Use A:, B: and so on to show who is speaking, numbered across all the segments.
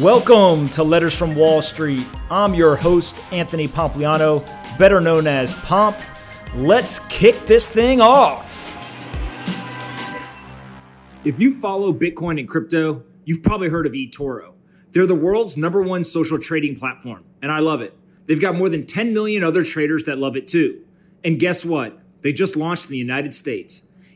A: Welcome to Letters from Wall Street. I'm your host, Anthony Pompliano, better known as Pomp. Let's kick this thing off.
B: If you follow Bitcoin and crypto, you've probably heard of eToro. They're the world's number one social trading platform, and I love it. They've got more than 10 million other traders that love it too. And guess what? They just launched in the United States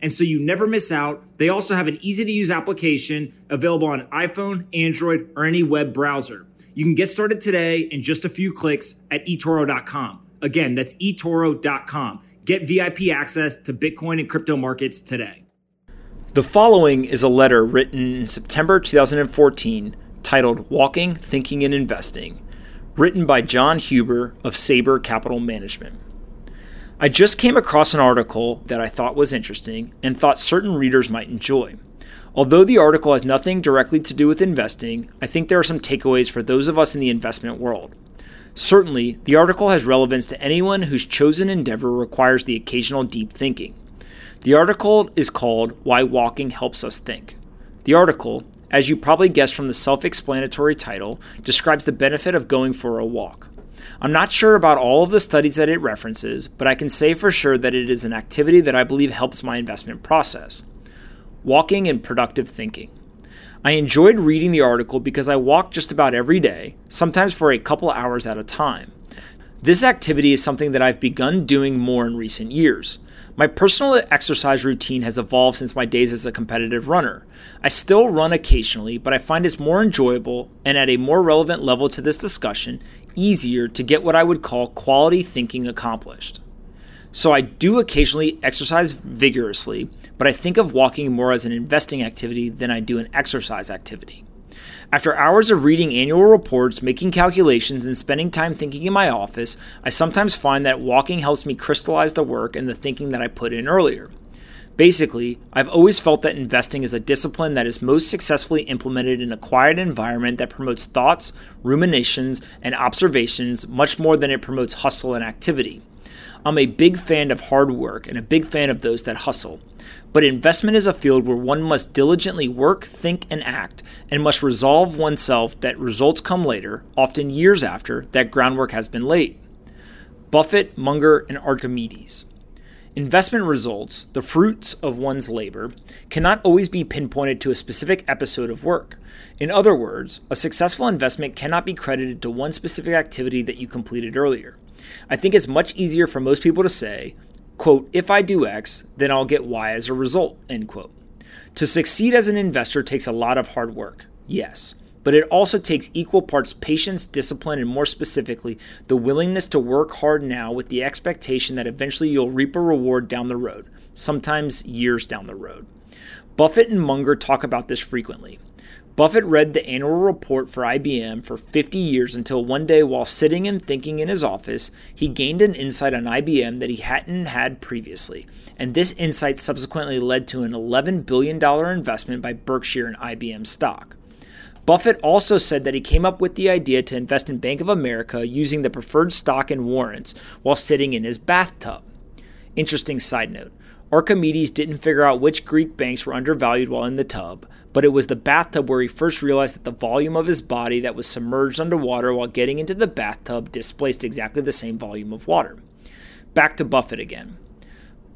B: and so you never miss out. They also have an easy to use application available on iPhone, Android, or any web browser. You can get started today in just a few clicks at eToro.com. Again, that's eToro.com. Get VIP access to Bitcoin and crypto markets today.
A: The following is a letter written in September 2014 titled Walking, Thinking, and Investing, written by John Huber of Saber Capital Management. I just came across an article that I thought was interesting and thought certain readers might enjoy. Although the article has nothing directly to do with investing, I think there are some takeaways for those of us in the investment world. Certainly, the article has relevance to anyone whose chosen endeavor requires the occasional deep thinking. The article is called Why Walking Helps Us Think. The article, as you probably guessed from the self explanatory title, describes the benefit of going for a walk. I'm not sure about all of the studies that it references, but I can say for sure that it is an activity that I believe helps my investment process. Walking and productive thinking. I enjoyed reading the article because I walk just about every day, sometimes for a couple hours at a time. This activity is something that I've begun doing more in recent years. My personal exercise routine has evolved since my days as a competitive runner. I still run occasionally, but I find it's more enjoyable and at a more relevant level to this discussion easier to get what I would call quality thinking accomplished. So I do occasionally exercise vigorously, but I think of walking more as an investing activity than I do an exercise activity. After hours of reading annual reports, making calculations, and spending time thinking in my office, I sometimes find that walking helps me crystallize the work and the thinking that I put in earlier. Basically, I've always felt that investing is a discipline that is most successfully implemented in a quiet environment that promotes thoughts, ruminations, and observations much more than it promotes hustle and activity. I'm a big fan of hard work and a big fan of those that hustle. But investment is a field where one must diligently work, think, and act, and must resolve oneself that results come later, often years after, that groundwork has been laid. Buffett, Munger, and Archimedes. Investment results, the fruits of one's labor, cannot always be pinpointed to a specific episode of work. In other words, a successful investment cannot be credited to one specific activity that you completed earlier. I think it's much easier for most people to say, quote, if I do X, then I'll get Y as a result, end quote. To succeed as an investor takes a lot of hard work, yes but it also takes equal parts patience, discipline, and more specifically, the willingness to work hard now with the expectation that eventually you'll reap a reward down the road, sometimes years down the road. Buffett and Munger talk about this frequently. Buffett read the annual report for IBM for 50 years until one day, while sitting and thinking in his office, he gained an insight on IBM that he hadn't had previously. And this insight subsequently led to an $11 billion investment by Berkshire in IBM stock. Buffett also said that he came up with the idea to invest in Bank of America using the preferred stock and warrants while sitting in his bathtub. Interesting side note Archimedes didn't figure out which Greek banks were undervalued while in the tub, but it was the bathtub where he first realized that the volume of his body that was submerged underwater while getting into the bathtub displaced exactly the same volume of water. Back to Buffett again.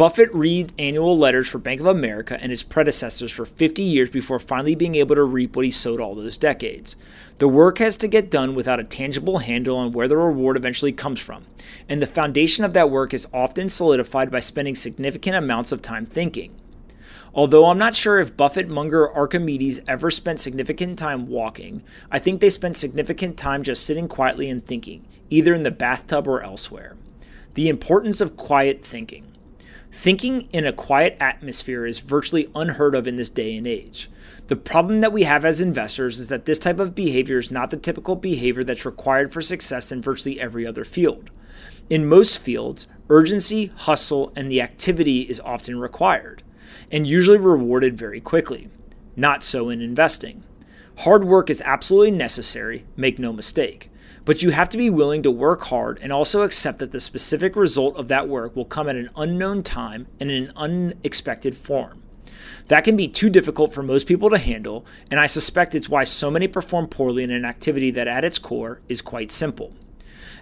A: Buffett read annual letters for Bank of America and its predecessors for 50 years before finally being able to reap what he sowed all those decades. The work has to get done without a tangible handle on where the reward eventually comes from, and the foundation of that work is often solidified by spending significant amounts of time thinking. Although I'm not sure if Buffett, Munger, or Archimedes ever spent significant time walking, I think they spent significant time just sitting quietly and thinking, either in the bathtub or elsewhere. The importance of quiet thinking. Thinking in a quiet atmosphere is virtually unheard of in this day and age. The problem that we have as investors is that this type of behavior is not the typical behavior that's required for success in virtually every other field. In most fields, urgency, hustle, and the activity is often required, and usually rewarded very quickly. Not so in investing. Hard work is absolutely necessary, make no mistake, but you have to be willing to work hard and also accept that the specific result of that work will come at an unknown time and in an unexpected form. That can be too difficult for most people to handle, and I suspect it's why so many perform poorly in an activity that at its core is quite simple.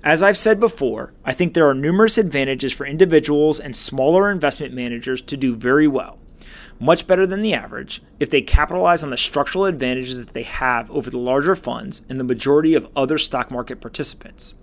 A: As I've said before, I think there are numerous advantages for individuals and smaller investment managers to do very well, much better than the average, if they capitalize on the structural advantages that they have over the larger funds and the majority of other stock market participants.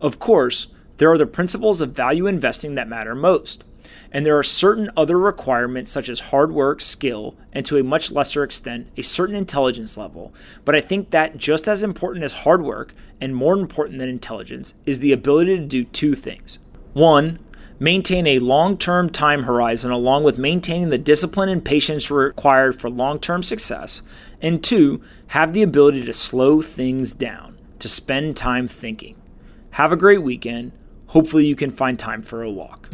A: Of course, there are the principles of value investing that matter most. And there are certain other requirements, such as hard work, skill, and to a much lesser extent, a certain intelligence level. But I think that just as important as hard work, and more important than intelligence, is the ability to do two things. One, maintain a long term time horizon along with maintaining the discipline and patience required for long term success. And two, have the ability to slow things down, to spend time thinking. Have a great weekend. Hopefully, you can find time for a walk.